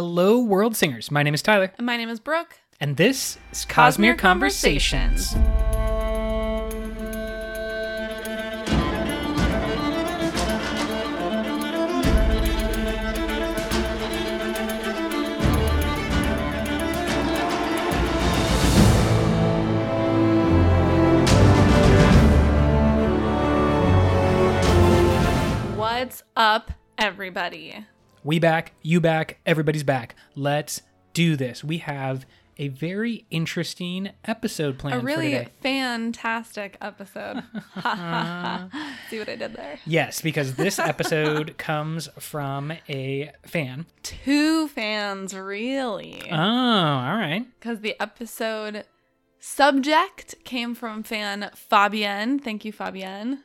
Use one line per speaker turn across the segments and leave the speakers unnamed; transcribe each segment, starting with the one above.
Hello, world singers. My name is Tyler,
And my name is Brooke.
and this is Cosmere
Cosmere
Conversations.
What's up, everybody?
We back, you back, everybody's back. Let's do this. We have a very interesting episode
A
planned for
really
today.
fantastic episode. See what I did there?
Yes, because this episode comes from a fan.
Two fans, really.
Oh, all right.
Because the episode subject came from fan Fabienne. Thank you, Fabienne.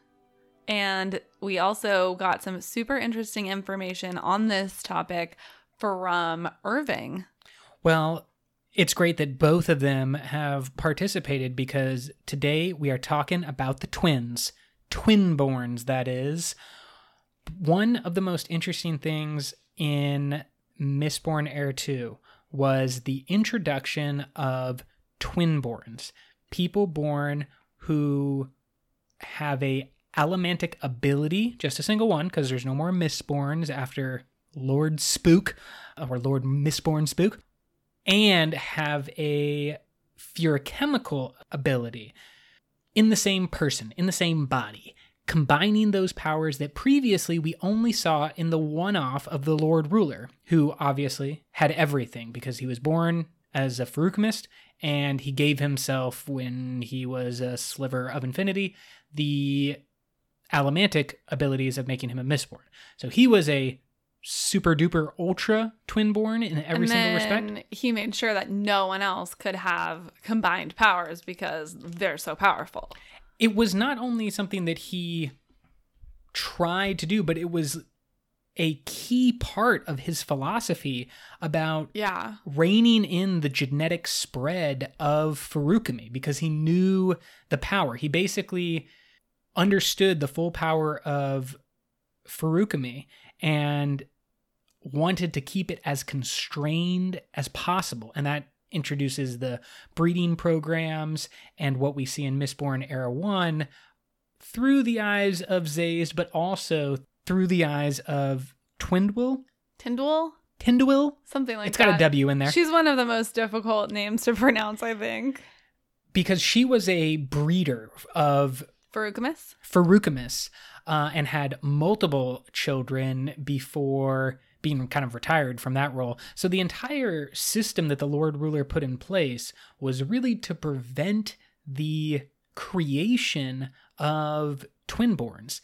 And we also got some super interesting information on this topic from Irving.
Well, it's great that both of them have participated because today we are talking about the twins, twinborns, that is. One of the most interesting things in Mistborn Era 2 was the introduction of twinborns, people born who have a allomantic ability, just a single one, because there's no more Mistborns after Lord Spook uh, or Lord Mistborn Spook and have a feruchemical ability in the same person, in the same body, combining those powers that previously we only saw in the one off of the Lord Ruler, who obviously had everything because he was born as a Feruchemist and he gave himself, when he was a sliver of infinity, the allomantic abilities of making him a Mistborn. So he was a super duper ultra twinborn in every single respect.
he made sure that no one else could have combined powers because they're so powerful.
it was not only something that he tried to do, but it was a key part of his philosophy about
Yeah.
reining in the genetic spread of Feruchemy because he knew the power. He basically understood the full power of Feruchemy and wanted to keep it as constrained as possible. And that introduces the breeding programs and what we see in Mistborn Era 1 through the eyes of Sazed, but also through the eyes of Twindwill?
Tyndall?
Tindwill?
Something like
it's
that.
got a W in there.
She's one of the most difficult names to pronounce, I think.
because she was a breeder of
Feruchemist?
Feruchemists uh, and had multiple children before being kind of retired from that role. So the entire system that the Lord Ruler put in place was really to prevent the creation of twinborns.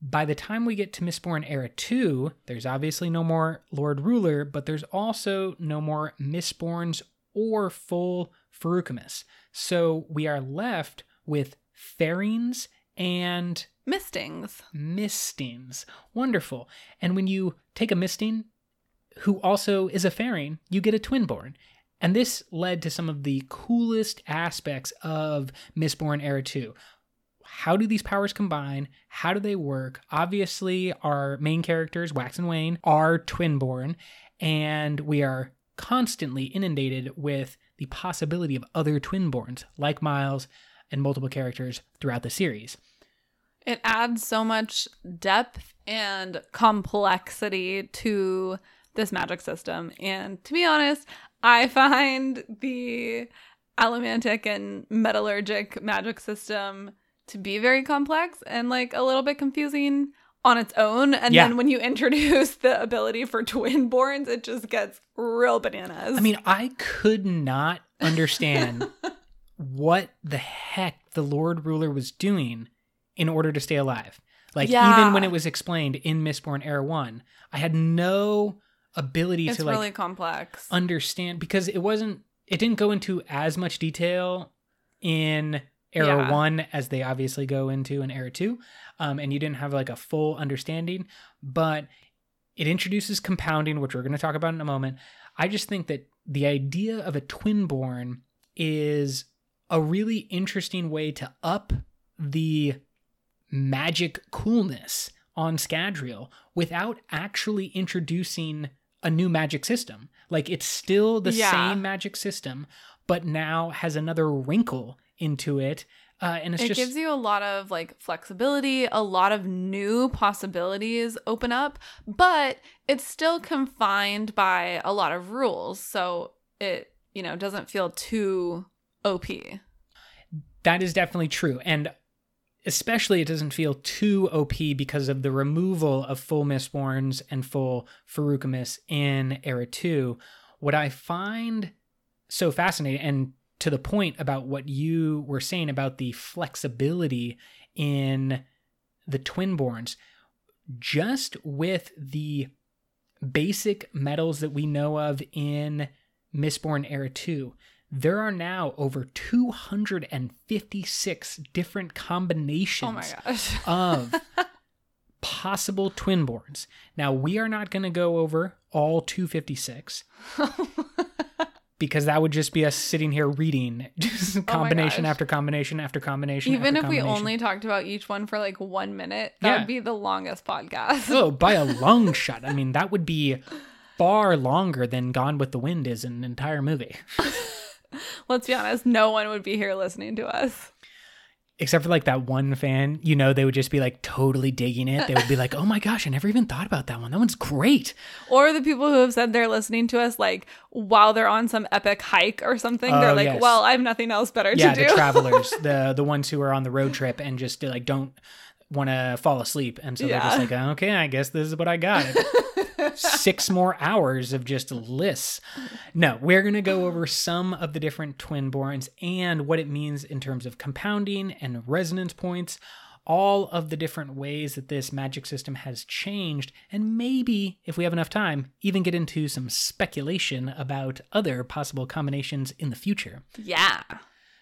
By the time we get to Mistborn Era 2, there's obviously no more Lord Ruler, but there's also no more Mistborns or full Feruchemists. So we are left with Ferrings and
Mistings.
Mistings. Wonderful. And when you take a Misting who also is a Ferring, you get a Twinborn. And this led to some of the coolest aspects of Mistborn Era 2. How do these powers combine? How do they work? Obviously, our main characters, Wax and Wayne, are twinborn, and we are constantly inundated with the possibility of other twinborns, like Miles and multiple characters throughout the series.
It adds so much depth and complexity to this magic system. And to be honest, I find the allomantic and metallurgic magic system to be very complex and like a little bit confusing on its own. And
Yeah.
then when you introduce the ability for twinborns, it just gets real bananas.
I mean, I could not understand what the heck the Lord Ruler was doing in order to stay alive. Like
Yeah.
even when it was explained in Mistborn Era 1, I had no ability
it's
to like
really complex.
understand because it wasn't it didn't go into as much detail in Era
Yeah.
1 as they obviously go into in Era 2. Um, and you didn't have like a full understanding, but it introduces compounding, which we're going to talk about in a moment. I just think that the idea of a twinborn is a really interesting way to up the magic coolness on Scadrial without actually introducing a new magic system. Like it's still the
Yeah.
same magic system, but now has another wrinkle into it. Uh, and it's
it
just
gives you a lot of like flexibility, a lot of new possibilities open up, but it's still confined by a lot of rules. So it, you know, doesn't feel too OP.
that is definitely true. And especially it doesn't feel too OP because of the removal of full Mistborns and full Feruchemists in Era 2. What I find so fascinating and to the point about what you were saying about the flexibility in the Twinborns, just with the basic metals that we know of in Mistborn Era 2, there are now over 256 different
oh combinations Oh
of possible twin twinborns. Now, we are not going to go over all 256 because that would just be us sitting here reading just oh combination
gosh.
after combination after combination.
Even
after
if we only talked about each one for like one minute, that
Yeah.
would be the longest podcast.
oh, by a long shot. I mean, that would be far longer than Gone with the Wind is an entire movie.
Let's be honest, no one would be here listening to us.
Except for like that one fan, you know, they would just be like totally digging it. They would be like, oh my gosh, I never even thought about that one. That one's great.
Or the people who have said they're listening to us like while they're on some epic hike or something.
Oh,
they're like,
yes.
well, I have nothing else better
yeah,
to do.
Yeah, the travelers, the the ones who are on the road trip and just like don't want to fall asleep, and so they're just like, okay, I guess this is what I got. Six more hours of just lists. No, we're gonna go over some of the different twin borns and what it means in terms of compounding and resonance points. All of the different ways that this magic system has changed, and maybe, if we have enough time, even get into some speculation about other possible combinations in the future.
yeah.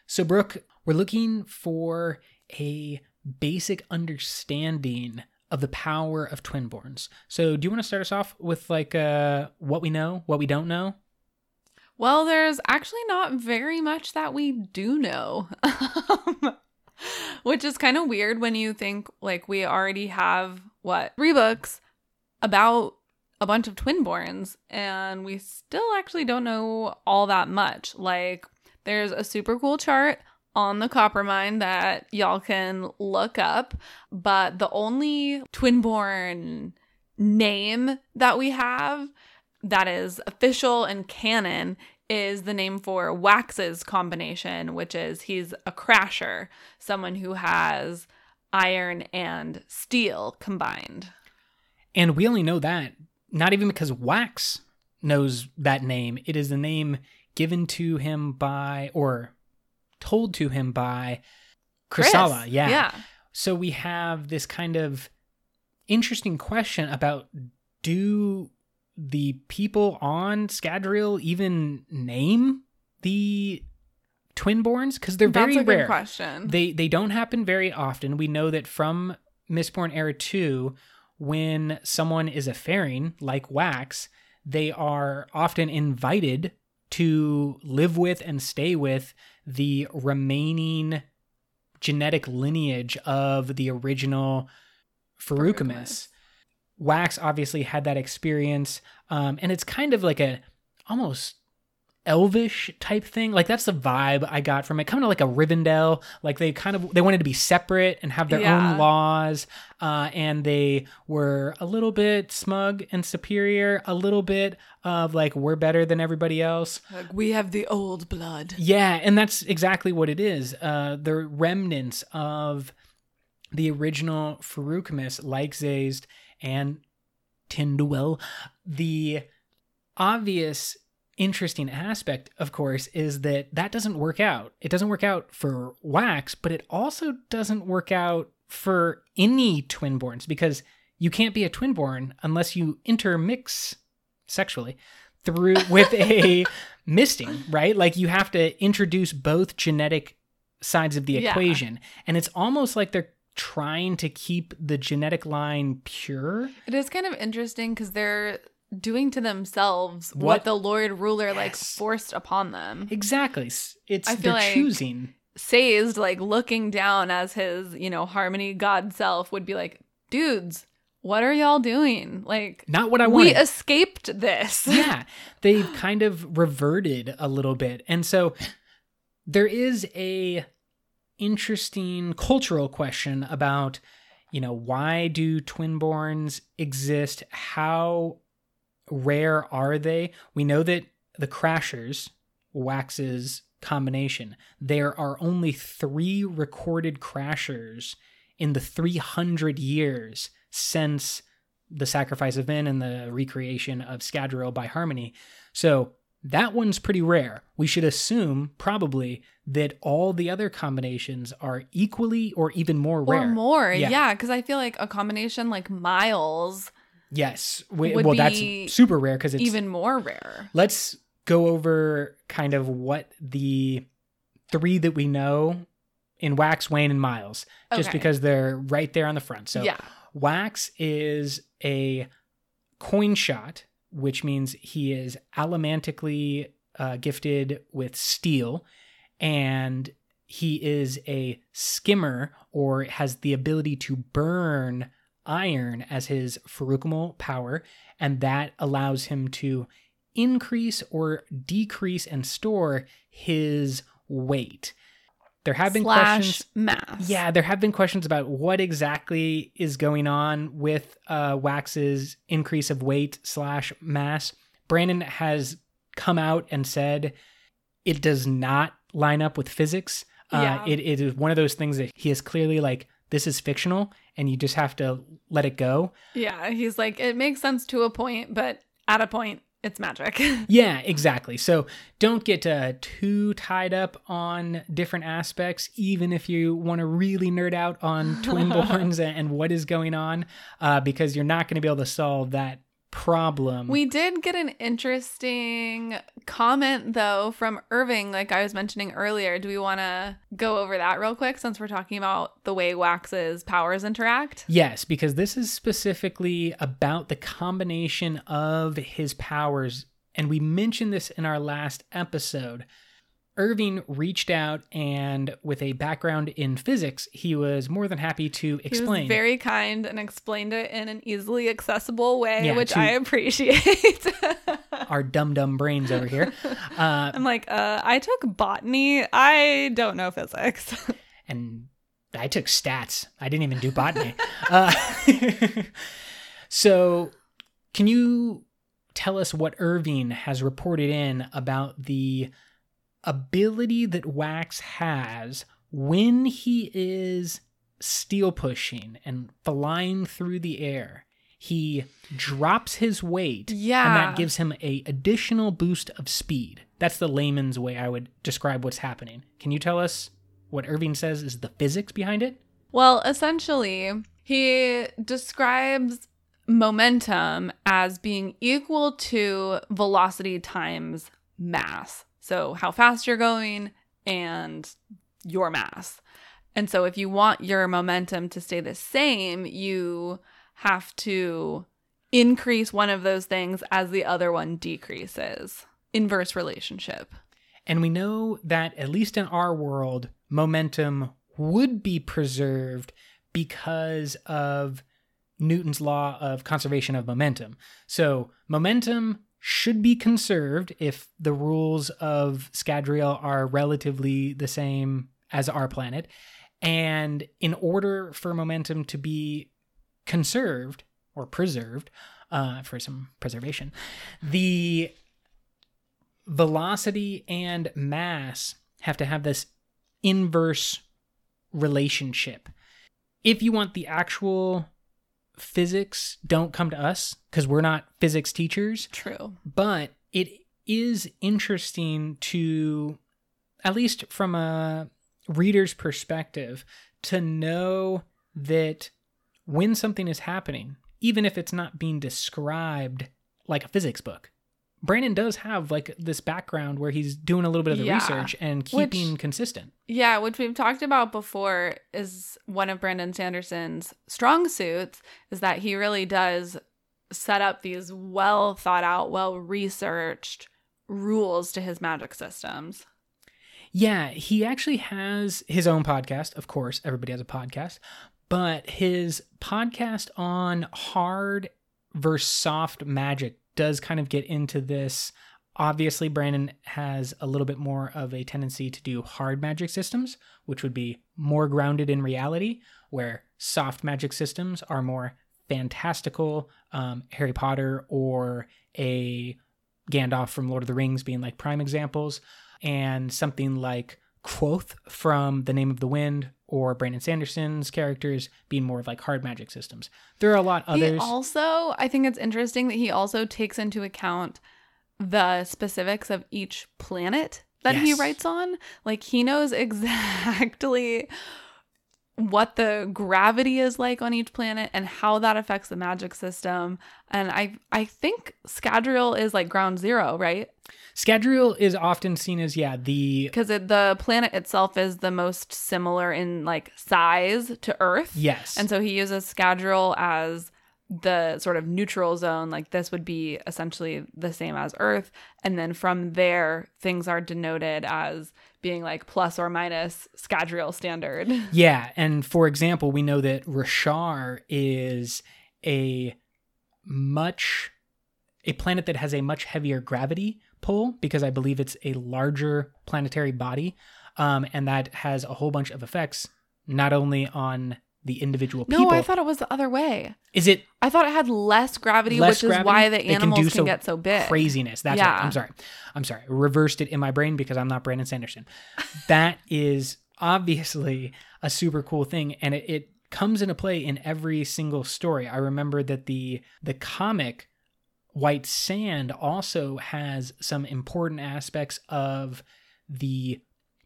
So, Brooke, we're looking for a basic understanding of the power of twinborns. So, do you want to start us off with like uh, what we know, what we don't know?
Well, there's actually not very much that we do know. Um, Which is kind of weird when you think like we already have what three books about a bunch of twinborns and we still actually don't know all that much. Like there's a super cool chart on the Coppermind that y'all can look up, but the only twinborn name that we have that is official and canon is the name for Wax's combination, which is he's a crasher, someone who has iron and steel combined.
And we only know that not even because Wax knows that name. It is the name given to him by or told to him by Chrysala.
Chris.
Yeah.
Yeah.
So we have this kind of interesting question about do the people on Scadrial even name the twinborns? Because they're very
That's good
rare.
question.
They they don't happen very often. We know that from Mistborn Era 2, when someone is a Ferring, like Wax, they are often invited to live with and stay with the remaining genetic lineage of the original.
Feruchemists.
Wax obviously had that experience, um, and it's kind of like a almost elvish type thing. Like that's the vibe I got from it. Kind of like a Rivendell. Like they kind of they wanted to be separate and have their
Yeah.
own laws, uh, and they were a little bit smug and superior. A little bit of like we're better than everybody else.
Like, we have the old blood.
Yeah, and that's exactly what it is. Uh, the remnants of the original Feruchemists, like Sazed and Tyndall. The obvious interesting aspect, of course, is that that doesn't work out. It doesn't work out for Wax, but it also doesn't work out for any twinborns because you can't be a twinborn unless you intermix sexually through with a misting, right? Like you have to introduce both genetic sides of the
Yeah.
equation. And it's almost like they're trying to keep the genetic line pure.
It is kind of interesting because they're doing to themselves what,
What-
the Lord Ruler like forced upon them.
Exactly. It's
I feel
they're
like-
choosing.
Sazed, like looking down as his, you know, harmony god self would be like, dudes, what are y'all doing? Like,
Not what I
want.
we
escaped this.
yeah, they've kind of reverted a little bit. And so there is a interesting cultural question about, you know, why do twinborns exist? How rare are they? We know that the Crashers, Wax's combination, there are only three recorded Crashers in the 300 years since the sacrifice of Vin and the recreation of Scadrial by Harmony. So that one's pretty rare. We should assume, probably, that all the other combinations are equally or even more rare.
Or more,
Yeah.
yeah, because I feel like a combination like Miles
Yes. We, well, that's super rare because it's
even more rare.
let's go over kind of what the three that we know in Wax, Wayne, and Miles, just
Okay.
because they're right there on the front. So
yeah,
Wax is a Coinshot, which means he is allomantically uh, gifted with steel, and he is a skimmer or has the ability to burn iron as his feruchemical power, and that allows him to increase or decrease and store his weight. There have been questions
mass.
yeah, there have been questions about what exactly is going on with uh, Wax's increase of weight slash mass. Brandon has come out and said it does not line up with physics. Uh,
Yeah.
it, it is one of those things that he is clearly like, this is fictional, and you just have to let it go.
yeah. He's like, it makes sense to a point, but at a point, it's magic.
Yeah, exactly. So don't get uh, too tied up on different aspects, even if you want to really nerd out on twinborns and, and what is going on, uh, because you're not going to be able to solve that problem.
We did get an interesting comment though from Irving, like I was mentioning earlier. Do we want to go over that real quick since we're talking about the way Wax's powers interact?
Yes, because this is specifically about the combination of his powers. And we mentioned this in our last episode. Irving reached out and, with a background in physics, he was more than happy to
He
explain.
was very kind and explained it in an easily accessible way,
Yeah,
which I appreciate.
our dumb dumb brains over here. Uh,
I'm like, uh, I took botany. I don't know physics.
and I took stats. I didn't even do botany. uh, so, can you tell us what Irving has reported in about the ability that Wax has when he is steel pushing and flying through the air? He drops his weight,
yeah.
and that gives him a additional boost of speed. That's the layman's way I would describe what's happening. Can you tell us what Irving says is the physics behind it?
Well, essentially, he describes momentum as being equal to velocity times mass. So, how fast you're going and your mass. And so, if you want your momentum to stay the same, you have to increase one of those things as the other one decreases. Inverse relationship.
And we know that, at least in our world, momentum would be preserved because of Newton's law of conservation of momentum. So, momentum should be conserved if the rules of Scadrial are relatively the same as our planet. And in order for momentum to be conserved or preserved uh, for some preservation, the velocity and mass have to have this inverse relationship. If you want the actual physics, don't come to us because we're not physics teachers,
True.
but it is interesting to, at least from a reader's perspective, to know that when something is happening, even if it's not being described like a physics book, Brandon does have like this background where he's doing a little bit of the
Yeah.
research and
Which-
keeping consistent.
Yeah, which we've talked about before is one of Brandon Sanderson's strong suits is that he really does set up these well thought out, well researched rules to his magic systems.
Yeah, he actually has his own podcast. Of course, everybody has a podcast, but his podcast on hard versus soft magic does kind of get into this. Obviously, Brandon has a little bit more of a tendency to do hard magic systems, which would be more grounded in reality, where soft magic systems are more fantastical, um, Harry Potter or a Gandalf from Lord of the Rings being like prime examples, and something like Kvothe from The Name of the Wind or Brandon Sanderson's characters being more of like hard magic systems. There are a lot
He
others.
also, I think it's interesting that he also takes into account the specifics of each planet that he writes on. Like he knows exactly what the gravity is like on each planet and how that affects the magic system. And I I think Scadrial is like ground zero, right?
Scadrial is often seen as yeah the
Because the planet itself is the most similar in like size to Earth.
yes
And so he uses Scadrial as the sort of neutral zone. Like this would be essentially the same as Earth. And then from there, things are denoted as being like plus or minus Scadrial standard.
Yeah, and for example, we know that Roshar is a much a planet that has a much heavier gravity pull because I believe it's a larger planetary body, um, and that has a whole bunch of effects not only on the individual people. No.
I thought it was the other way.
is it
I thought it had less gravity,
Less
which
gravity?
is why the
can
animals
do
can,
so
get so big.
craziness. That's
Yeah.
right. I'm sorry. I'm sorry. Reversed it in my brain because I'm not Brandon Sanderson. that is obviously a super cool thing, and it, it comes into play in every single story. I remember that the the comic White Sand also has some important aspects of the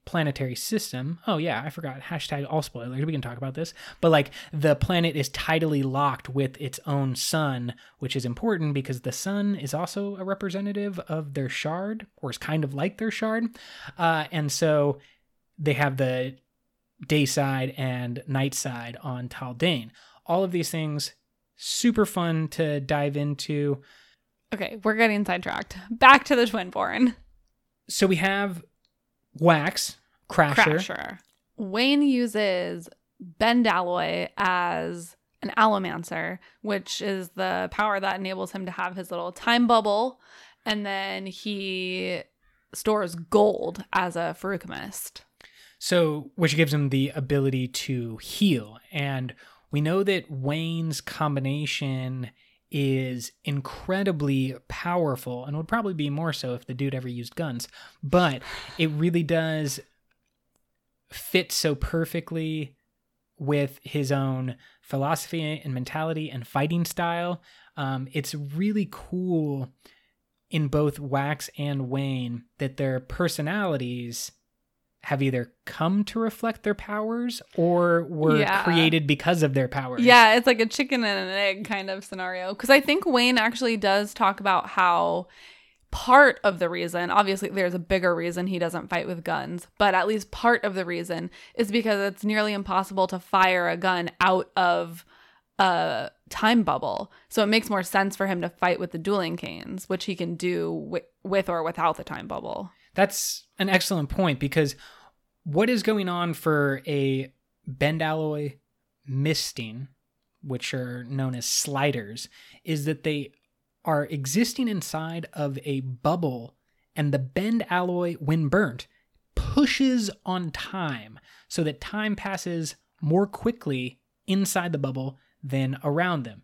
planetary system. Oh yeah, I forgot. Hashtag all spoilers. We can talk about this. But like the planet is tidally locked with its own sun, which is important because the sun is also a representative of their shard, or is kind of like their shard. Uh, and so they have the day side and night side on Taldain. All of these things super fun to dive into.
Okay, we're getting sidetracked. Back to the Twinborn.
So we have Wax, Crasher.
Crasher. Wayne uses Bendalloy as an allomancer, which is the power that enables him to have his little time bubble, and then he stores gold as a Feruchemist.
So, which gives him the ability to heal. And we know that Wayne's combination is incredibly powerful and would probably be more so if the dude ever used guns. But it really does fit so perfectly with his own philosophy and mentality and fighting style. Um, it's really cool in both Wax and Wayne that their personalities have either come to reflect their powers or were
Yeah.
created because of their powers.
Yeah, it's like a chicken and an egg kind of scenario. Because I think Wayne actually does talk about how part of the reason, obviously, there's a bigger reason he doesn't fight with guns, but at least part of the reason is because it's nearly impossible to fire a gun out of a time bubble. So it makes more sense for him to fight with the dueling canes, which he can do wi- with or without the time bubble.
That's an excellent point because what is going on for a bendalloy misting, which are known as sliders, is that they are existing inside of a bubble, and the bendalloy, when burnt, pushes on time so that time passes more quickly inside the bubble than around them.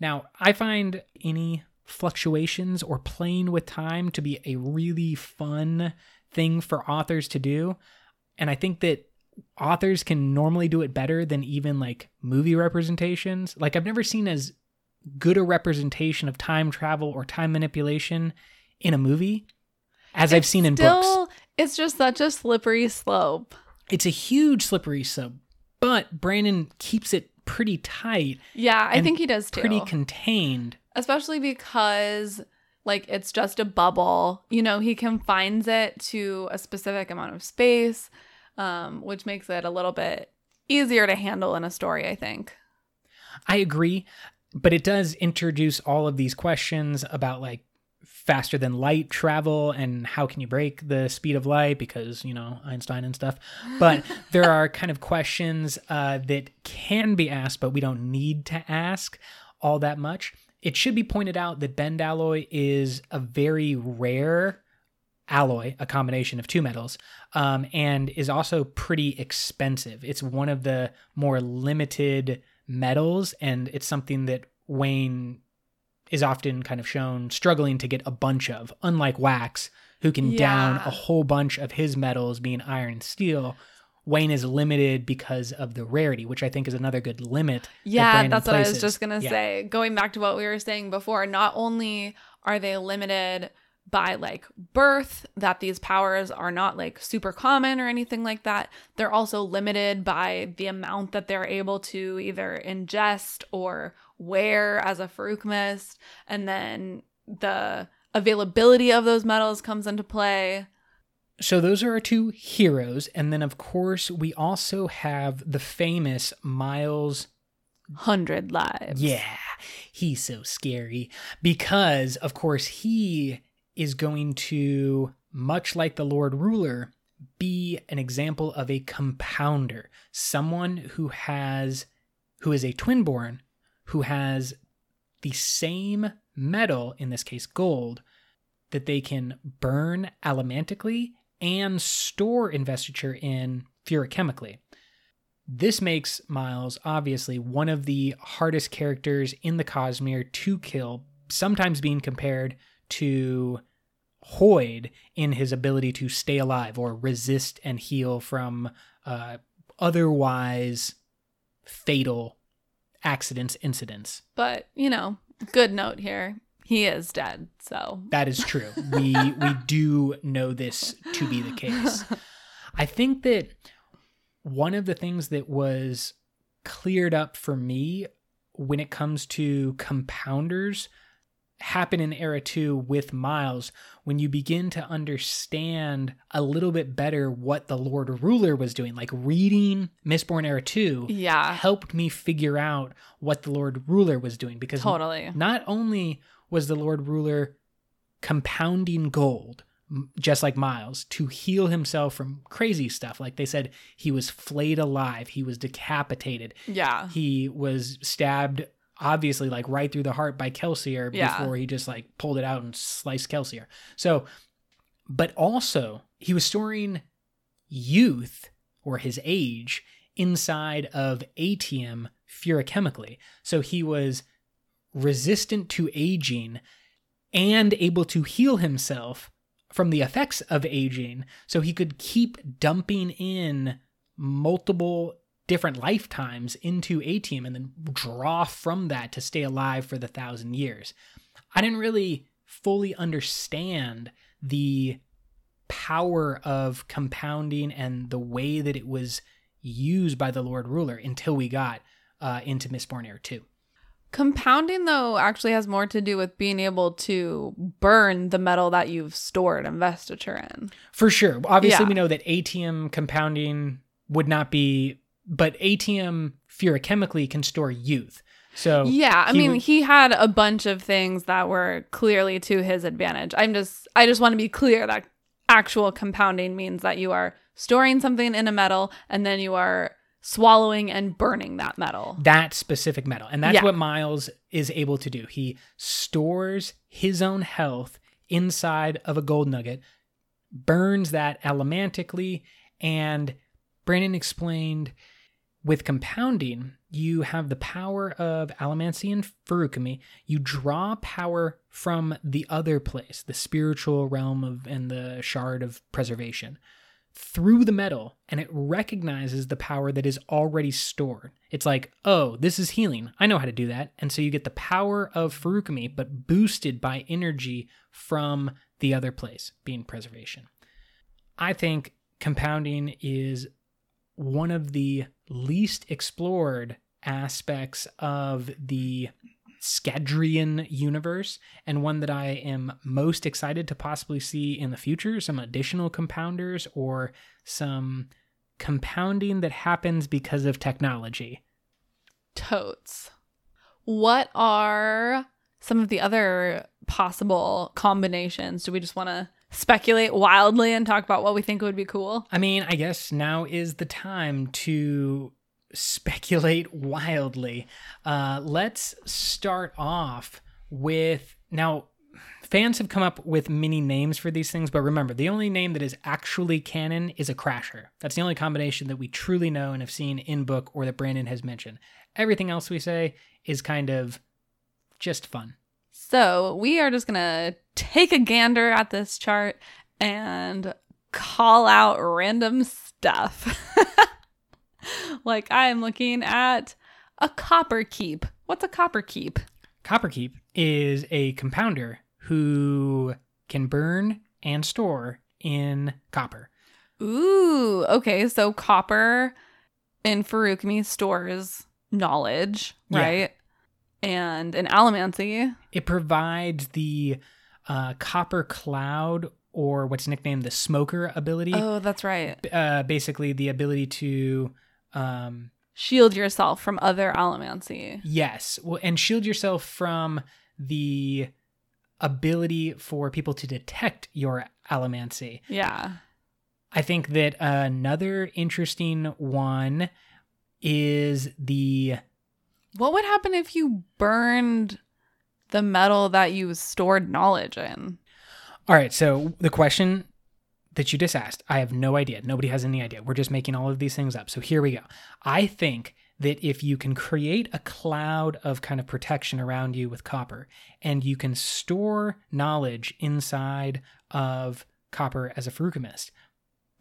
Now, I find any fluctuations or playing with time to be a really fun thing for authors to do. And I think that authors can normally do it better than even like movie representations. Like, I've never seen as good a representation of time travel or time manipulation in a movie as I've seen in books.
It's just such a slippery slope.
It's a huge slippery slope, but Brandon keeps it pretty tight,
Yeah, I think he does too.
pretty contained.
especially because like it's just a bubble you know he confines it to a specific amount of space um, which makes it a little bit easier to handle in a story i think
I agree, but it does introduce all of these questions about like faster than light travel and how can you break the speed of light because you know einstein and stuff. But there are kind of questions uh, that can be asked but we don't need to ask all that much. It should be pointed out that bendalloy is a very rare alloy a combination of two metals um, and is also pretty expensive. It's one of the more limited metals and it's something that wayne is often kind of shown struggling to get a bunch of, unlike Wax, who can
Yeah.
down a whole bunch of his metals, being iron and steel. Wayne is limited because of the rarity, which I think is another good limit.
Yeah,
Brandon
that's what I was just gonna
Yeah.
say. Going back to what we were saying before, not only are they limited by like birth, that these powers are not like super common or anything like that, they're also limited by the amount that they're able to either ingest or wear as a Feruchemist, and then the availability of those metals comes into play.
So those are our two heroes, and then of course we also have the famous Miles
Hundred lives.
Yeah, he's so scary because, of course, he is going to, much like the Lord Ruler, be an example of a compounder, someone who has, who is a twinborn, who has the same metal, in this case gold, that they can burn allomantically and store investiture in feruchemically. This makes Miles obviously one of the hardest characters in the Cosmere to kill, sometimes being compared to Hoid in his ability to stay alive or resist and heal from uh, otherwise fatal accidents, incidents.
But, you know, good note here. He is dead, so
That is true. We we do know this to be the case. I think that one of the things that was cleared up for me when it comes to compounders happen in era 2 with Miles when you begin to understand a little bit better what the Lord Ruler was doing like reading Mistborn era 2
yeah,
helped me figure out what the Lord Ruler was doing because
totally.
not only was the Lord Ruler compounding gold, just like Miles, to heal himself from crazy stuff. Like they said, he was flayed alive, he was decapitated,
Yeah.
he was stabbed, obviously, like right through the heart by Kelsier
Yeah.
before he just like pulled it out and sliced Kelsier. So, but also, he was storing youth or his age inside of atium feruchemically. So he was resistant to aging and able to heal himself from the effects of aging so he could keep dumping in multiple different lifetimes into atium and then draw from that to stay alive for the thousand years. I didn't really fully understand the power of compounding and the way that it was used by the Lord Ruler until we got uh, into Mistborn Era 2.
Compounding, though, actually has more to do with being able to burn the metal that you've stored investiture in.
For sure. Obviously,
Yeah.
we know that atium compounding would not be, but atium feruchemically can store youth. So
Yeah, I mean,
would-
he had a bunch of things that were clearly to his advantage. I'm just, I just want to be clear that actual compounding means that you are storing something in a metal and then you are swallowing and burning that metal.
that specific metal. And that's
Yeah.
what Miles is able to do. He stores his own health inside of a gold nugget, burns that allomantically, and Brandon explained with compounding, you have the power of Allomancy and Feruchemy. You draw power from the other place, the spiritual realm of and the shard of preservation through the metal and it recognizes the power that is already stored. It's like, oh, this is healing. I know how to do that. And so you get the power of Feruchemy, but boosted by energy from the other place, being preservation. I think compounding is one of the least explored aspects of the Scadrian universe, and one that I am most excited to possibly see in the future some additional compounders or some compounding that happens because of technology.
Totes. What are some of the other possible combinations? Do we just want to speculate wildly and talk about what we think would be cool?
I mean, I guess now is the time to speculate wildly. Uh, let's start off with now. Fans have come up with many names for these things, but remember, the only name that is actually canon is a crasher. That's the only combination that we truly know and have seen in book or that Brandon has mentioned. Everything else we say is kind of just fun.
So we are just going to take a gander at this chart and call out random stuff. like I am looking at a copper keep. What's a copper keep?
Copper keep is a compounder who can burn and store in copper.
Ooh, okay. So copper in Feruchemy stores knowledge, right? And an Allomancy,
It provides the uh, copper cloud, or what's nicknamed the smoker ability.
oh, that's right.
Uh, basically, the ability to, um,
Shield yourself from other Allomancy.
yes, well, and shield yourself from the ability for people to detect your allomancy.
Yeah.
I think that another interesting one is the
What would happen if you burned the metal that you stored knowledge in?
All right, so the question that you just asked, I have no idea. Nobody has any idea. We're just making all of these things up. So here we go. I think that if you can create a cloud of kind of protection around you with copper and you can store knowledge inside of copper as a Feruchemist,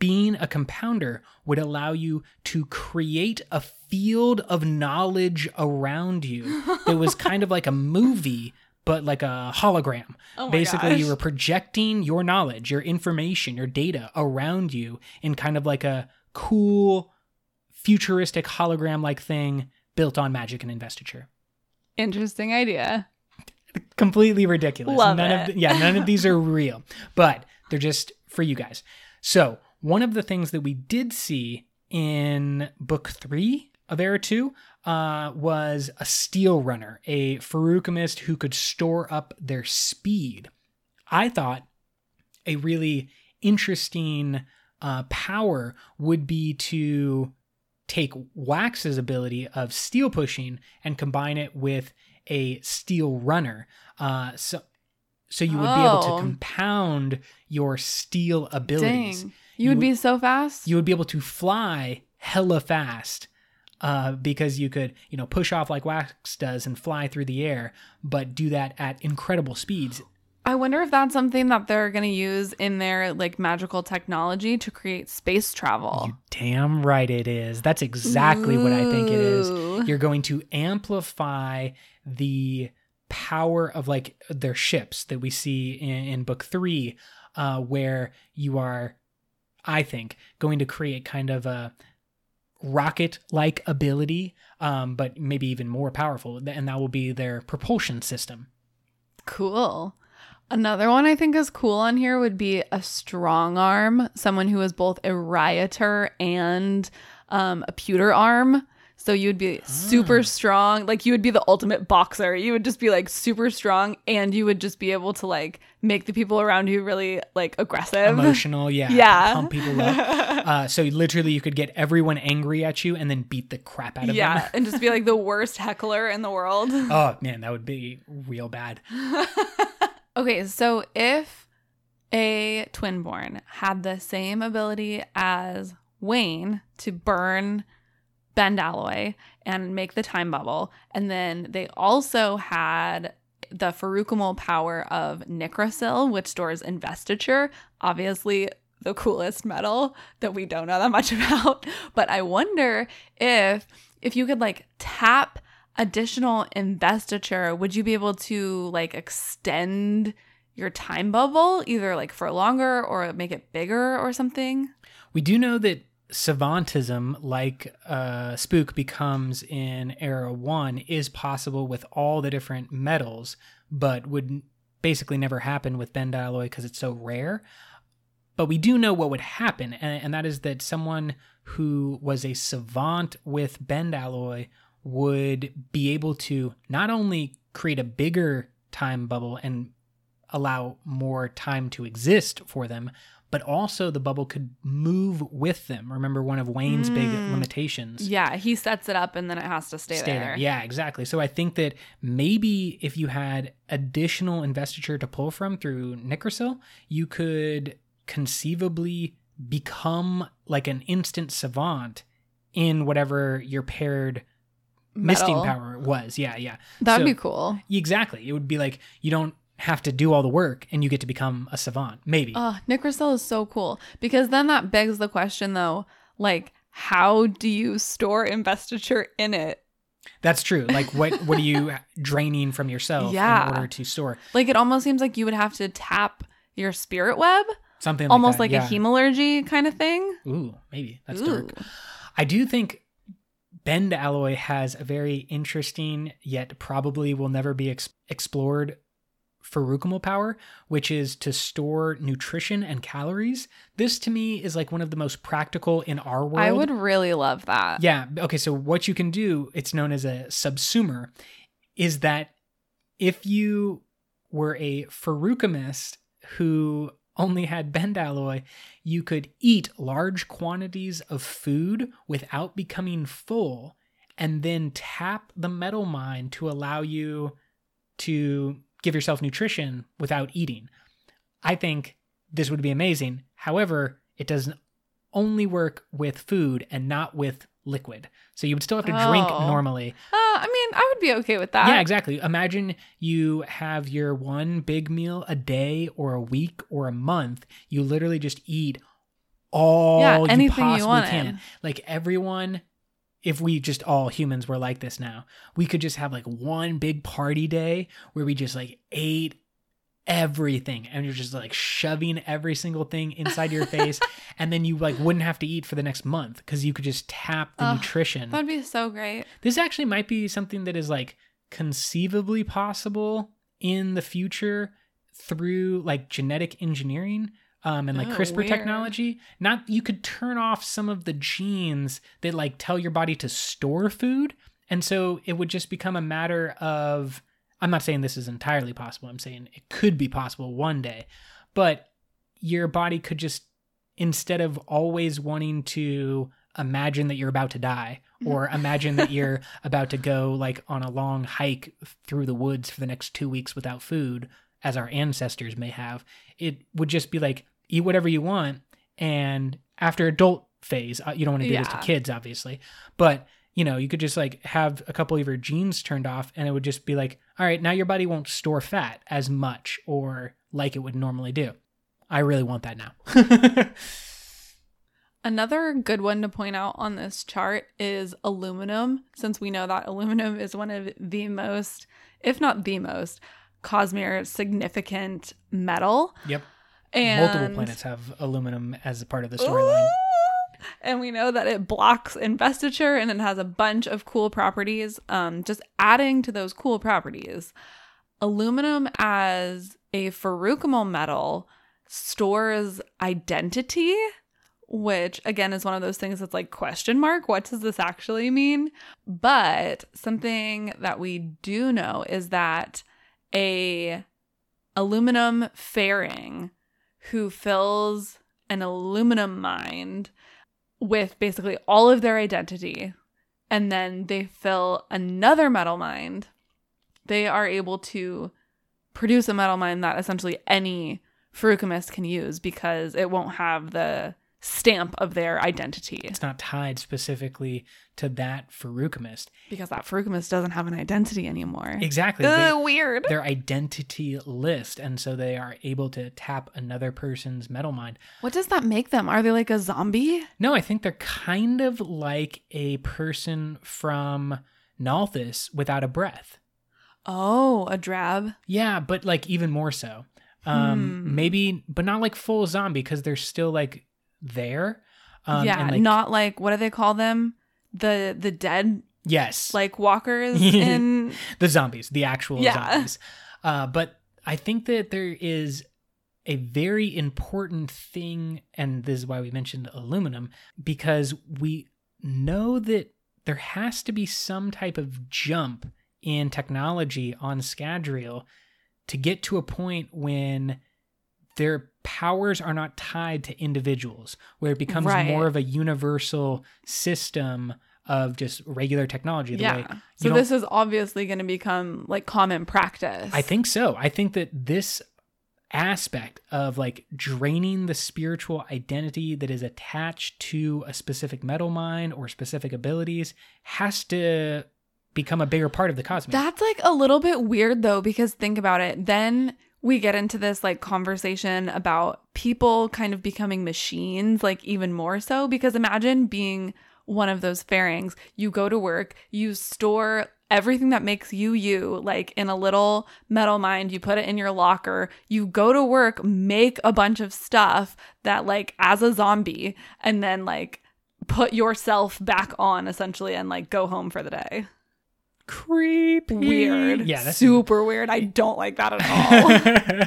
being a compounder would allow you to create a field of knowledge around you that was kind of like a movie but like a hologram
Oh
basically
gosh.
you were projecting your knowledge your information your data around you in kind of like a cool futuristic hologram like thing built on magic and investiture
Interesting idea.
completely ridiculous
Love
none
it.
of the, yeah none of these are real but they're just for you guys so one of the things that we did see in book three of era 2 uh, was a steel runner a Feruchemist who could store up their speed i thought a really interesting uh, power would be to take Wax's ability of steel pushing and combine it with a steel runner. Uh, so, so you would be able
Oh.
to compound your steel abilities.
Dang. You would be so fast?
You would be able to fly hella fast. Uh, because you could, you know, push off like Wax does and fly through the air, but do that at incredible speeds.
I wonder if that's something that they're going to use in their like magical technology to create space travel.
You damn right it is. That's exactly what I think it is. You're going to amplify the power of like their ships that we see in, in book three, uh, where you are, I think, going to create kind of a rocket like ability, um, but maybe even more powerful. And that will be their propulsion system.
Cool. Another one I think is cool on here would be a strong arm, someone who is both a rioter and um, a pewter arm. So you would be super
Ah.
strong. Like you would be the ultimate boxer. You would just be like super strong and you would just be able to like make the people around you really like aggressive.
Emotional, yeah.
Yeah.
Pump people up. Uh, so literally, you could get everyone angry at you and then beat the crap out of
yeah,
them. Yeah.
and just be like the worst heckler in the world.
Oh man, that would be real bad.
Okay, so if a twinborn had the same ability as Wayne to burn bendalloy and make the time bubble, and then they also had the Feruchemical power of Nicrosil, which stores investiture, obviously the coolest metal that we don't know that much about. But I wonder if if you could like tap additional investiture, would you be able to like extend your time bubble either like for longer or make it bigger or something?
We do know that savantism, like uh, Spook becomes in Era 1, is possible with all the different metals, but would basically never happen with Bendalloy because it's so rare. But we do know what would happen, and, and that is that someone who was a savant with Bendalloy would be able to not only create a bigger time bubble and allow more time to exist for them, but also the bubble could move with them. Remember one of Wayne's big
Mm.
limitations.
Yeah, he sets it up and then it has to stay, there.
Yeah, exactly. So I think that maybe if you had additional investiture to pull from through Nicrosil, you could conceivably become like an instant savant in whatever your paired misting power was. Yeah, yeah.
That'd
So-
be cool.
Exactly. It would be like you don't have to do all the work and you get to become a savant. Maybe.
Oh, Nicrosil is so cool because then that begs the question though, like how do you store investiture in it?
That's true. Like what what are you draining from yourself
Yeah.
in order to store?
Like it almost seems like you would have to tap your spirit web,
Something like
almost
that,
like
yeah.
a hemalurgy kind of thing.
Ooh, maybe. That's
Ooh.
dark. I do think Bendalloy has a very interesting, yet probably will never be ex- explored Feruchemical power, which is to store nutrition and calories. This to me is like one of the most practical in our world.
I would really love that.
Yeah. Okay. So what you can do, it's known as a subsumer, is that if you were a Feruchemist who only had bendalloy, you could eat large quantities of food without becoming full and then tap the metalmind to allow you to give yourself nutrition without eating. I think this would be amazing. However, it doesn't only work with food and not with liquid. So you would still have to drink
Oh.
normally.
Uh, I mean, I would be okay with that.
yeah, exactly. Imagine you have your one big meal a day or a week or a month. You literally just eat all
Yeah, anything you
possibly
wanted.
can. Like everyone if we just all humans were like this now, we could just have like one big party day where we just like ate everything and you're just like shoving every single thing inside your face and then you like wouldn't have to eat for the next month because you could just tap the nutrition
That'd be so great.
this actually might be something that is like conceivably possible in the future through like genetic engineering um, and like
Oh,
CRISPR
weird.
technology. Not you could turn off some of the genes that like tell your body to store food, and so it would just become a matter of. I'm not saying this is entirely possible. I'm saying it could be possible one day, but your body could just instead of always wanting to imagine that you're about to die or imagine that you're about to go like on a long hike through the woods for the next 2 weeks without food as our ancestors may have it would just be like eat whatever you want and after adult phase uh, you don't want to do this to kids obviously but you know you could just like have a couple of your genes turned off and it would just be like all right now your body won't store fat as much or like it would normally do. I really want that now.
Another good one to point out on this chart is aluminum, since we know that aluminum is one of the most, if not the most, Cosmere significant metal.
yep
And
multiple planets have aluminum as a part of the storyline
And we know that it blocks investiture and it has a bunch of cool properties. Um, just adding to those cool properties, aluminum as a feruchemical metal stores identity, which again is one of those things that's like question mark. What does this actually mean? But something that we do know is that a aluminum Ferring who fills an aluminum mine with basically all of their identity and then they fill another metalmind they are able to produce a metalmind that essentially any Feruchemist can use because it won't have the stamp of their identity
it's not tied specifically to that Feruchemist.
because that Feruchemist doesn't have an identity anymore.
Exactly.
Ugh,
They-
weird.
their identity list, and so they are able to tap another person's metal mind.
What does that make them? Are they like a zombie?
No, I think they're kind of like a person from Nalthis without a breath.
Oh, a drab.
Yeah, but like even more so. Um,
Hmm.
maybe, but not like full zombie because they're still like there. Um,
yeah,
and, like,
not like what do they call them? The the dead
yes,
like walkers in
the zombies, the actual
Yeah.
zombies. Uh, but I think that there is a very important thing, and this is why we mentioned aluminum, because we know that there has to be some type of jump in technology on Scadrial to get to a point when their powers are not tied to individuals, where it becomes
Right.
more of a universal system of just regular technology. The
yeah. So this is obviously going to become like common practice.
I think so. I think that this aspect of like draining the spiritual identity that is attached to a specific metalmind or specific abilities has to become a bigger part of the cosmos.
That's like a little bit weird though, because think about it. Then we get into this like conversation about people kind of becoming machines, like even more so. Because imagine being one of those Ferrings. You go to work, you store everything that makes you you, like in a little metal mind, you put it in your locker, you go to work, make a bunch of stuff that, like, as a zombie, and then, like, put yourself back on essentially and like go home for the day
creepy.
weird.
Yeah, that's
super weird. I don't like that at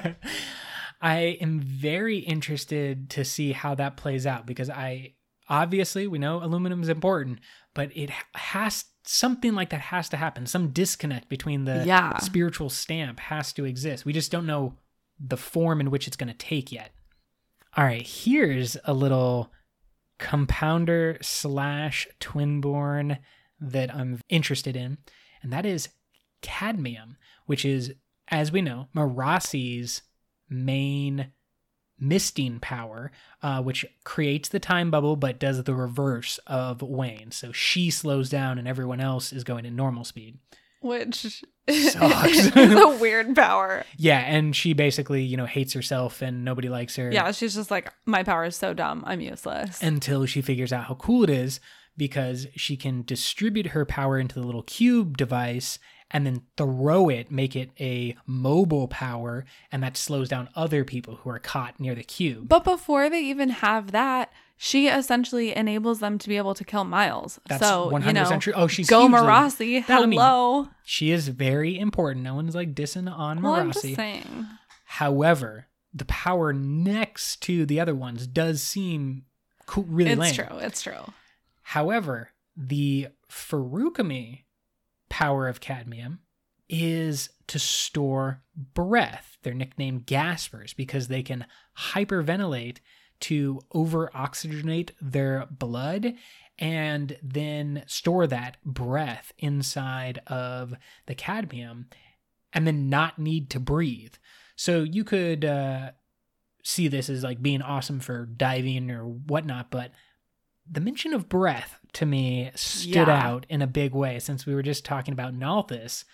all.
I am very interested to see how that plays out because I obviously we know aluminum is important, but it has something like that has to happen. Some disconnect between the
Yeah.
spiritual stamp has to exist. We just don't know the form in which it's going to take yet. All right, here's a little compounder slash twinborn that I'm interested in, and that is cadmium, which is, as we know, Marasi's main misting power, uh, which creates the time bubble but does the reverse of Wayne. So she slows down and everyone else is going at normal speed.
Which
Sucks.
is a weird power.
Yeah, and she basically, you know, hates herself and nobody likes her.
Yeah, she's just like, my power is so dumb. I'm useless.
until she figures out how cool it is because she can distribute her power into the little cube device and then throw it, make it a mobile power, and that slows down other people who are caught near the cube.
but before they even have that, she essentially enables them to be able to kill Miles.
That's
so,
100%
you know,
true. Oh, she's
go Marasi.
That- I mean,
Hello.
She is very important. No one's like dissing on
well, I'm just saying.
However, the power next to the other ones does seem cool, really
It's
lame.
true. It's true.
However, the Feruchemical power of cadmium is to store breath. They're nicknamed gaspers because they can hyperventilate to over oxygenate their blood and then store that breath inside of the cadmium and then not need to breathe. So you could uh, see this as like being awesome for diving or whatnot, but the mention of breath to me stood
Yeah.
out in a big way since we were just talking about Nalthis.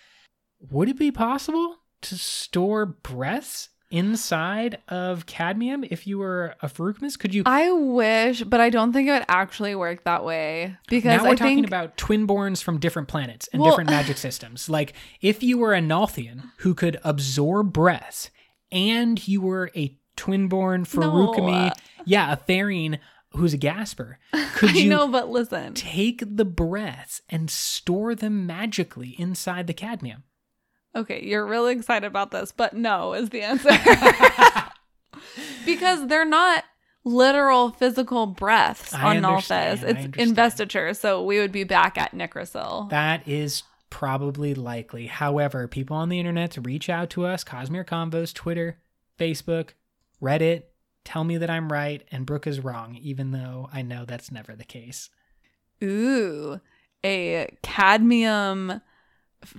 Would it be possible to store breaths inside of cadmium if you were a Feruchemist? Could you?
I wish, but I don't think it would actually work that way because
now we're
I
talking
think
about twinborns from different planets and
Well-
different magic systems. Like if you were a Nalthian who could absorb breaths, and you were a twinborn Farukami,
No.
yeah, a Therian who's a Gasper, could
I
you
know, but listen.
take the breaths and store them magically inside the cadmium?
Okay, you're really excited about this, but no is the answer. because they're not literal physical breaths
I
on
understand, Nalthis.
It's investiture, so we would be back at Nicrosil.
That is probably likely. However, people on the internet to reach out to us, Cosmere Convos, Twitter, Facebook, Reddit, tell me that I'm right and Brooke is wrong, even though I know that's never the case.
Ooh, a cadmium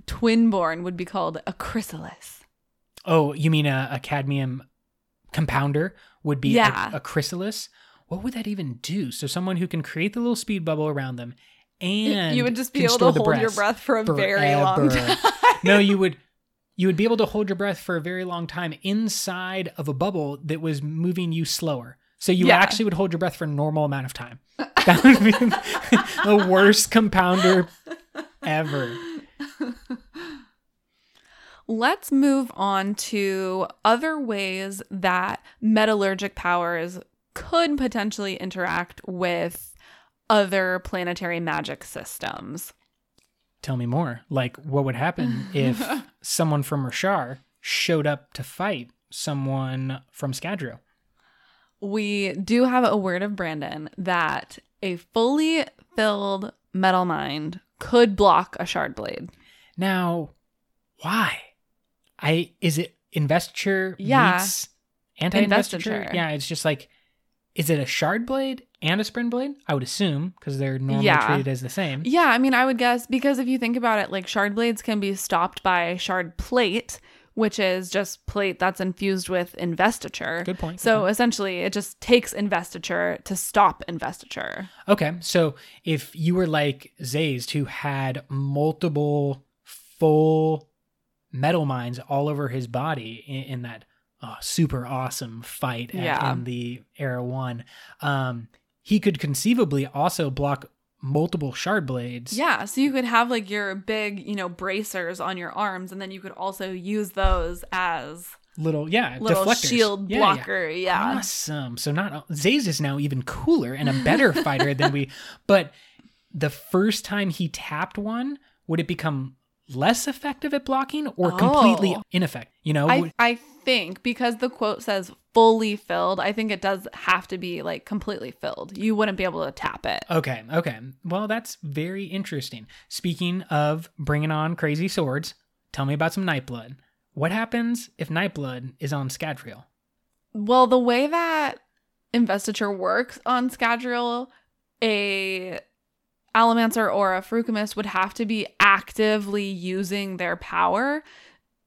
twinborn would be called a chrysalis.
Oh, you mean a, a cadmium compounder would be a-
Yeah.
a, chrysalis? What would that even do? So someone who can create the little speed bubble around them and
you would just be able to hold your breath for a very long time.
no, you would you would be able to hold your breath for a very long time inside of a bubble that was moving you slower. So you
Yeah.
actually would hold your breath for a normal amount of time. That would be the worst compounder ever.
Let's move on to other ways that metallurgic powers could potentially interact with other planetary magic systems.
Tell me more. Like what would happen if someone from Roshar showed up to fight someone from Scadrial?
We do have a word of Brandon that a fully filled metal mind could block a shard blade.
Now, why? I is it investiture
Yeah.
meets anti-investiture.
Investiture.
Yeah, it's just like, is it a shard blade and a spren blade? I would assume because they're normally
Yeah.
treated as the same.
Yeah, I mean, I would guess because if you think about it, like shard blades can be stopped by shard plate, which is just plate that's infused with investiture.
Good point.
So essentially, it just takes investiture to stop investiture.
okay, so if you were like Sazed, who had multiple full metalminds all over his body in, in that uh, super awesome fight at-
Yeah.
in the Era One, um, he could conceivably also block multiple shard blades.
Yeah, so you could have like your big, you know, bracers on your arms, and then you could also use those as
little yeah
little
deflectors.
shield
Yeah, yeah.
blocker. Yeah.
Awesome. So not Sazed is now even cooler and a better fighter than we. But the first time he tapped one, would it become less effective at blocking or oh. completely
Oh.
ineffective? You know,
I I think because the quote says fully filled, I think it does have to be like completely filled. You wouldn't be able to tap it.
okay, okay. Well, that's very interesting. Speaking of bringing on crazy swords, tell me about some Nightblood. What happens if Nightblood is on Scadrial?
Well, the way that investiture works on Scadrial, a Allomancer or a Feruchemist would have to be actively using their power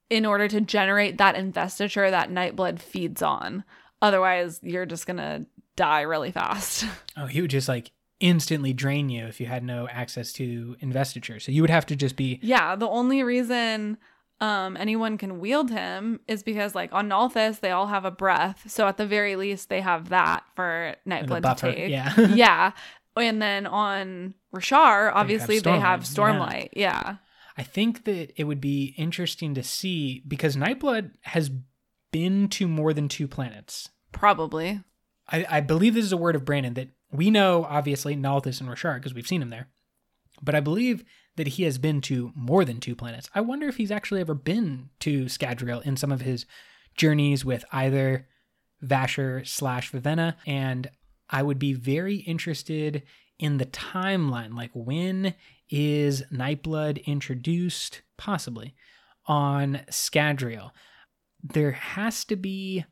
in order to generate that investiture that Nightblood feeds on. Otherwise, you're just gonna die really fast.
Oh, he would just like instantly drain you if you had no access to investiture. So you would have to just be
yeah, the only reason um anyone can wield him is because like on Nalthis they all have a breath. So at the very least they have that for Nightblood to take.
Yeah.
yeah. And then on Roshar, obviously they have
Stormlight,
Stormlight. Yeah.
I think that it would be interesting to see because Nightblood has been to more than two planets.
Probably.
I, I believe this is a word of Brandon that we know, obviously, Nalthis and Roshar because we've seen him there. But I believe that he has been to more than two planets. I wonder if he's actually ever been to Scadrial in some of his journeys with either Vasher slash Vivenna. And I would be very interested in the timeline. Like, when is Nightblood introduced? Possibly on Scadrial. There has to be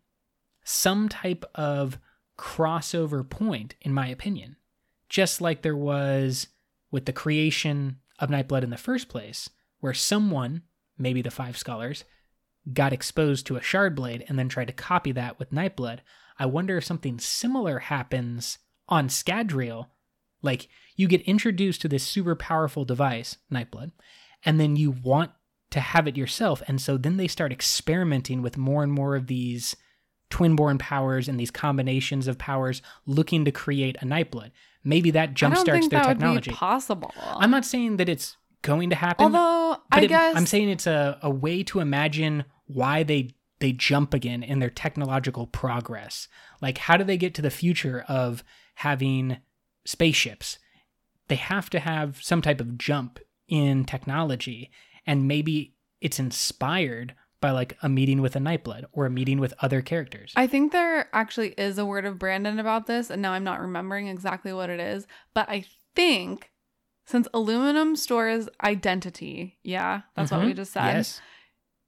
some type of crossover point, in my opinion. Just like there was with the creation of Nightblood in the first place, where someone, maybe the five scholars, got exposed to a shard blade and then tried to copy that with Nightblood. I wonder if something similar happens on Scadrial. Like you get introduced to this super powerful device, Nightblood, and then you want to have it yourself. And so then they start experimenting with more and more of these twinborn powers and these combinations of powers looking to create a Nightblood. Maybe that jumpstarts their
that
technology.
would be possible.
I'm not saying that it's going to happen.
Although I
it-
guess
I'm saying it's a, a way to imagine why they they jump again in their technological progress. Like how do they get to the future of having spaceships? They have to have some type of jump in technology and maybe it's inspired by like a meeting with a Nightblood or a meeting with other characters.
I think there actually is a word of Brandon about this, and now I'm not remembering exactly what it is. But I think since aluminum stores identity, yeah, that's what we
Mhm.
just said.
Yes.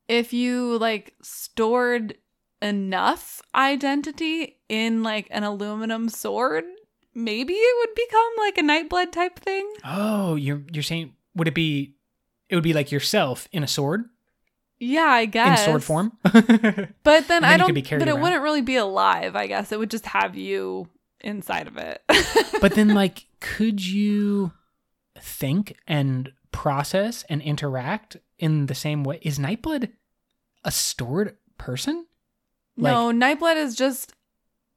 If you like stored enough identity in like an aluminum sword, maybe it would become like a nightblood type thing.
Oh, you're you're saying would it be it would be like yourself in a sword
Yeah, I guess
in sword form?
But then
then
I don't.
could be carried
but it wouldn't really be alive. I guess it would just have you inside of it.
but then like could you think and process and interact in the same way is nightblood a stored person
no, Nightblood is just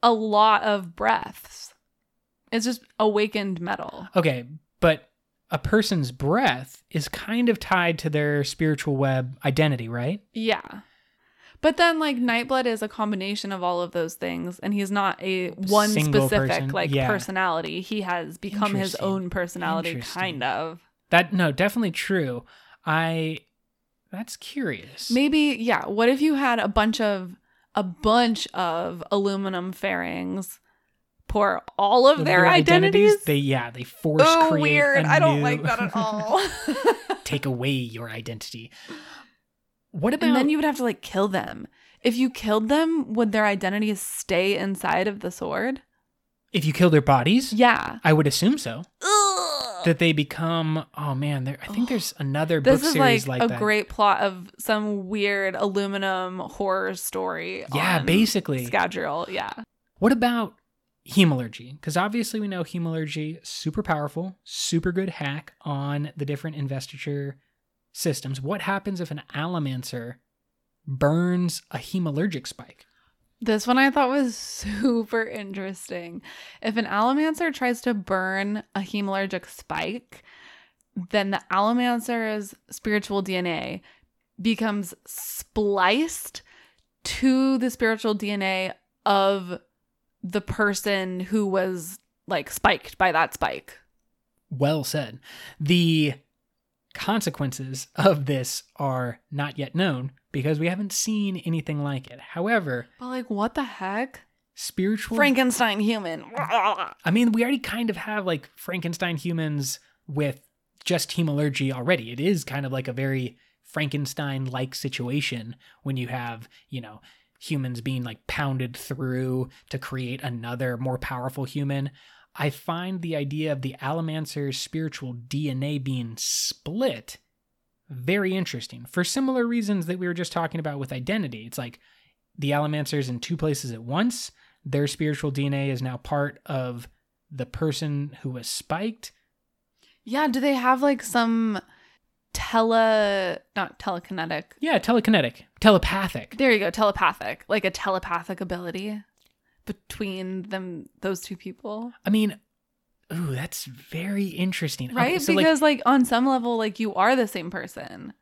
a lot of breaths. It's just awakened metal.
okay but a person's breath is kind of tied to their spiritual web identity right
Yeah. But then like Nightblood is a combination of all of those things and he's not a one
Single
specific
person,
like
yeah.
personality. He has become his own personality kind of.
that no definitely true i that's curious
Maybe yeah, what if you had a bunch of a bunch of aluminum fairings pour all of their, identities?
they yeah they force
oh,
create
weird. I don't
new-
like that at all.
take away your identity what about
and then you would have to like kill them If you killed them, would their identities stay inside of the sword?
If you kill their bodies,
Yeah.
I would assume so.
Ugh.
That they become. Oh man, there. I think there's another
This
book
is
series
like,
like,
a
that.
great plot of some weird aluminum horror story.
yeah, basically.
Scadrial. Yeah.
What about hemalurgy? Because obviously we know hemalurgy super powerful, super good hack on the different investiture systems. What happens if an allomancer burns a hemalurgic spike?
This one I thought was super interesting. If an allomancer tries to burn a hemalurgic spike, then the allomancer's spiritual DNA becomes spliced to the spiritual DNA of the person who was like spiked by that spike.
Well said. The consequences of this are not yet known because we haven't seen anything like it. However,
But like what the heck?
spiritual
Frankenstein human.
I mean, we already kind of have like Frankenstein humans with just hemalurgy already. It is kind of like a very Frankenstein like situation when you have, you know, humans being like pounded through to create another more powerful human. I find the idea of the Allomancer's spiritual DNA being split very interesting for similar reasons that we were just talking about with identity. It's like the Allomancer's in two places at once. Their spiritual DNA is now part of the person who was spiked.
Yeah, do they have like some tele not telekinetic.
Yeah, telekinetic, telepathic.
There you go, telepathic. Like a telepathic ability between them those two people.
I mean, ooh, that's very interesting. Okay,
Right?
so,
because like, on some level like you are the same person.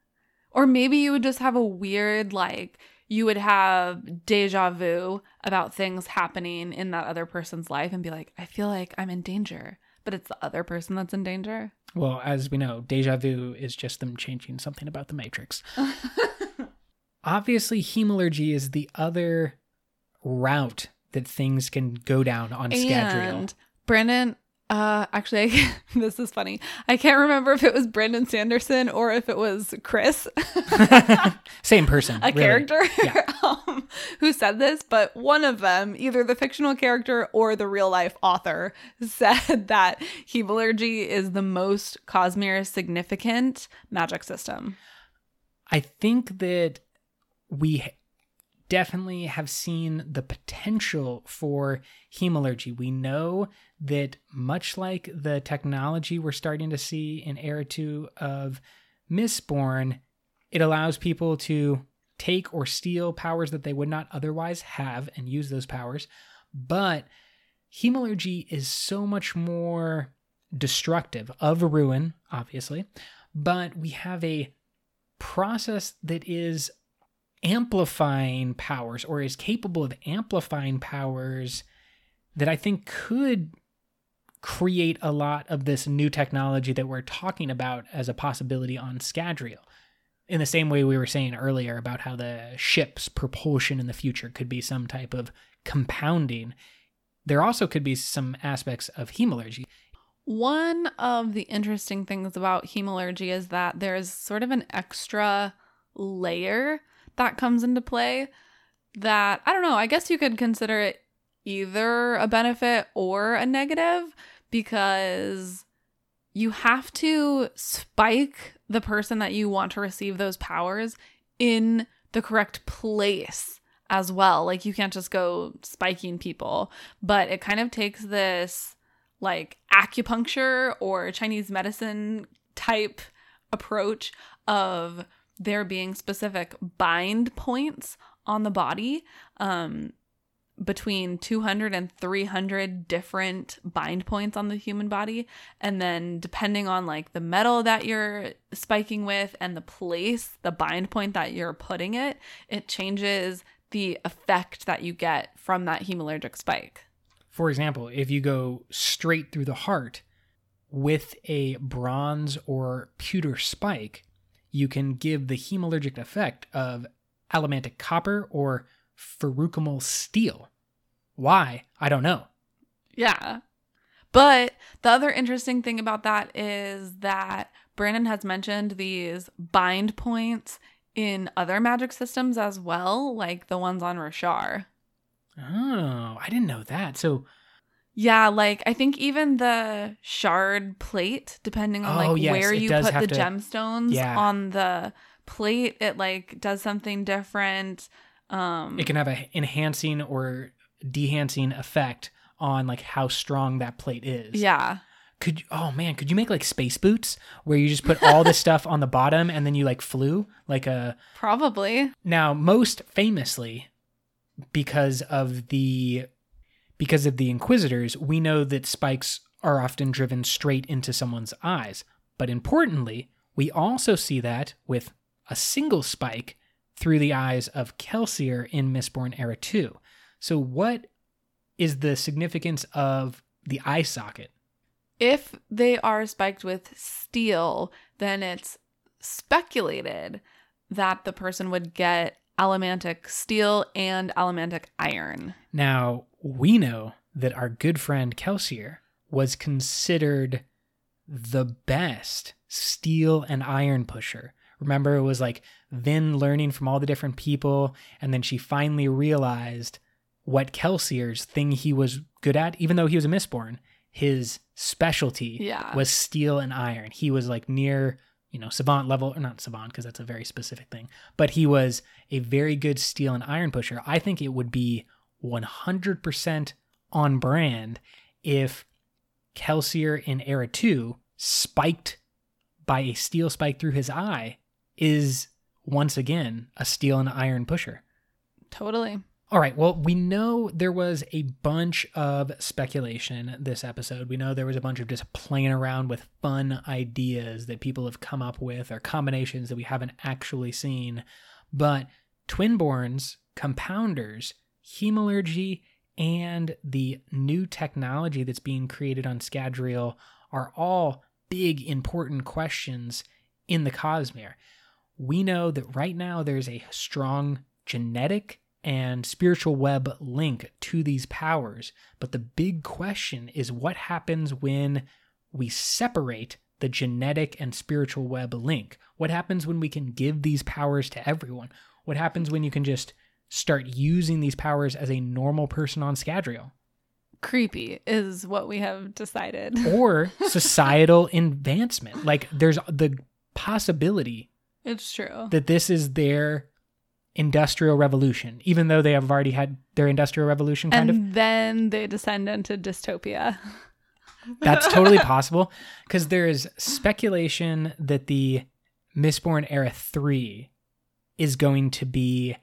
Or maybe you would just have a weird like you would have deja vu about things happening in that other person's life and be like, I feel like I'm in danger, but it's the other person that's in danger.
well, as we know, deja vu is just them changing something about the Matrix. Obviously, hemalurgy is the other route that things can go down on Scadrial.
And Brandon, uh, actually, this is funny. I can't remember if it was Brandon Sanderson or if it was Khriss,
Same person.
a
really.
character,
Yeah.
um, who said this. But one of them, either the fictional character or the real life author, said that hemalurgy is the most Cosmere significant magic system.
I think that we definitely have seen the potential for hemalurgy. We know that much like the technology we're starting to see in Era 2 of Mistborn, it allows people to take or steal powers that they would not otherwise have and use those powers. But hemalurgy is so much more destructive of ruin, obviously, but we have a process that is amplifying powers or is capable of amplifying powers that I think could create a lot of this new technology that we're talking about as a possibility on Scadrial. In the same way we were saying earlier about how the ship's propulsion in the future could be some type of compounding, there also could be some aspects of hemalurgy.
One of the interesting things about hemalurgy is that there's sort of an extra layer that comes into play that I don't know, I guess you could consider it either a benefit or a negative because you have to spike the person that you want to receive those powers in the correct place as well. Like you can't just go spiking people, but it kind of takes this like acupuncture or Chinese medicine type approach of there being specific bind points on the body um, between 200 and 300 different bind points on the human body. And then depending on like the metal that you're spiking with and the place the bind point that you're putting it it changes the effect that you get from that hemalurgic spike.
For example, if you go straight through the heart with a bronze or pewter spike, you can give the hemalurgic effect of allomantic copper or feruchemical steel. Why? I don't know.
Yeah. But the other interesting thing about that is that Brandon has mentioned these bind points in other magic systems as well, like the ones on Roshar.
Oh, I didn't know that. So,
Yeah, like I think even the shard plate, depending on
Oh,
like
yes,
where you put the
to-
gemstones
Yeah.
on the plate, it like does something different. Um
it can have a enhancing or dehancing effect on like how strong that plate is.
yeah.
Could you, oh man, could you make like space boots where you just put all this stuff on the bottom and then you like flew like a
Probably.
Now, most famously, because of the because of the inquisitors, we know that spikes are often driven straight into someone's eyes. But importantly, we also see that with a single spike through the eyes of Kelsier in Mistborn Era 2. So what is the significance of the eye socket?
If they are spiked with steel, then it's speculated that the person would get allomantic steel and allomantic iron.
Now, we know that our good friend Kelsier was considered the best steel and iron pusher. Remember, it was like Vin learning from all the different people, and then she finally realized what Kelsier's thing he was good at, even though he was a Mistborn, his specialty
Yeah.
was steel and iron. He was like near, you know, savant level, or not savant because that's a very specific thing, but he was a very good steel and iron pusher. I think it would be 100% on brand if Kelsier in Era 2 spiked by a steel spike through his eye is once again a steel and iron pusher.
Totally.
All right. Well, we know there was a bunch of speculation this episode. We know there was a bunch of just playing around with fun ideas that people have come up with or combinations that we haven't actually seen. But Twinborns, Compounders, Hemalurgy, and the new technology that's being created on Scadrial are all big, important questions in the Cosmere. We know that right now there's a strong genetic and spiritual web link to these powers. But the big question is what happens when we separate the genetic and spiritual web link? What happens when we can give these powers to everyone? What happens when you can just start using these powers as a normal person on Scadrial?
Creepy is what we have decided.
Or societal advancement. Like there's the possibility
It's true.
that this is their industrial revolution, even though they have already had their industrial revolution kind
and
of.
then they descend into dystopia.
That's totally possible because there is speculation that the Mistborn Era 3 is going to be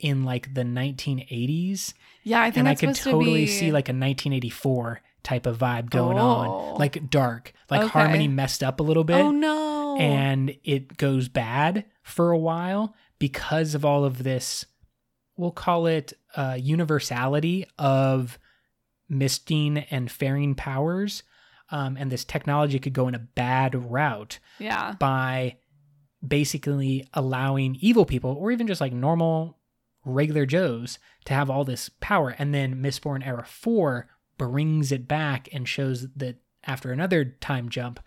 in like the 1980s.
Yeah, I think
And I could totally
to be...
see like a 1984 type of vibe going
Oh.
on, like dark, like
Okay.
harmony messed up a little bit.
Oh no.
and it goes bad for a while because of all of this we'll call it uh, universality of misting and Ferring powers um, and this technology could go in a bad route
yeah.
by basically allowing evil people or even just like normal regular joes to have all this power and then mistborn era 4 brings it back and shows that after another time jump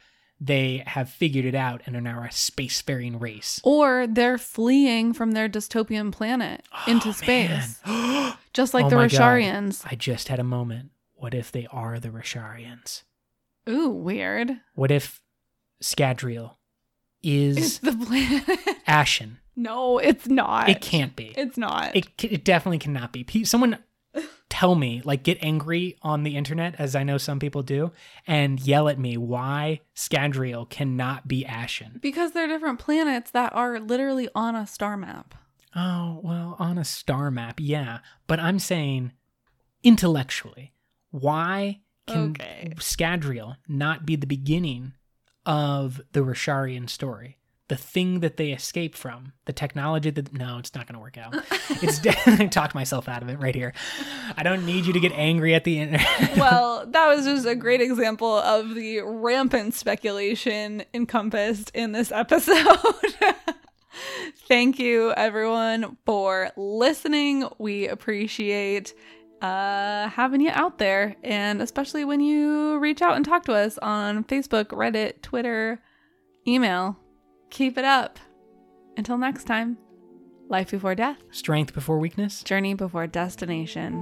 they have figured it out and are now a spacefaring race
Or they're fleeing from their dystopian planet oh, into
Oh,
space. Just like
Oh
the
God. I just had a moment what if they are the Rosharians
Ooh, weird.
what if scadrial
It's
is
the planet.
Ashyn
no, it's not.
it can't be
It's not.
it, it definitely cannot be. Someone tell me, like, get angry on the internet, as I know some people do, and yell at me why Scadrial cannot be Ashyn.
because they're different planets that are literally on a star map.
Oh, well, on a star map, yeah. But I'm saying intellectually, why can
Okay.
Scadrial not be the beginning of the Rosharian story? The thing that they escape from, the technology that no, it's not going to work out. It's de- I talked myself out of it right here. I don't need you to get angry at the end.
well, that was just a great example of the rampant speculation encompassed in this episode. Thank you, everyone, for listening. We appreciate uh, having you out there, and especially when you reach out and talk to us on Facebook, Reddit, Twitter, email. Keep it up. Until next time, life before death,
Strength before weakness.
journey before destination.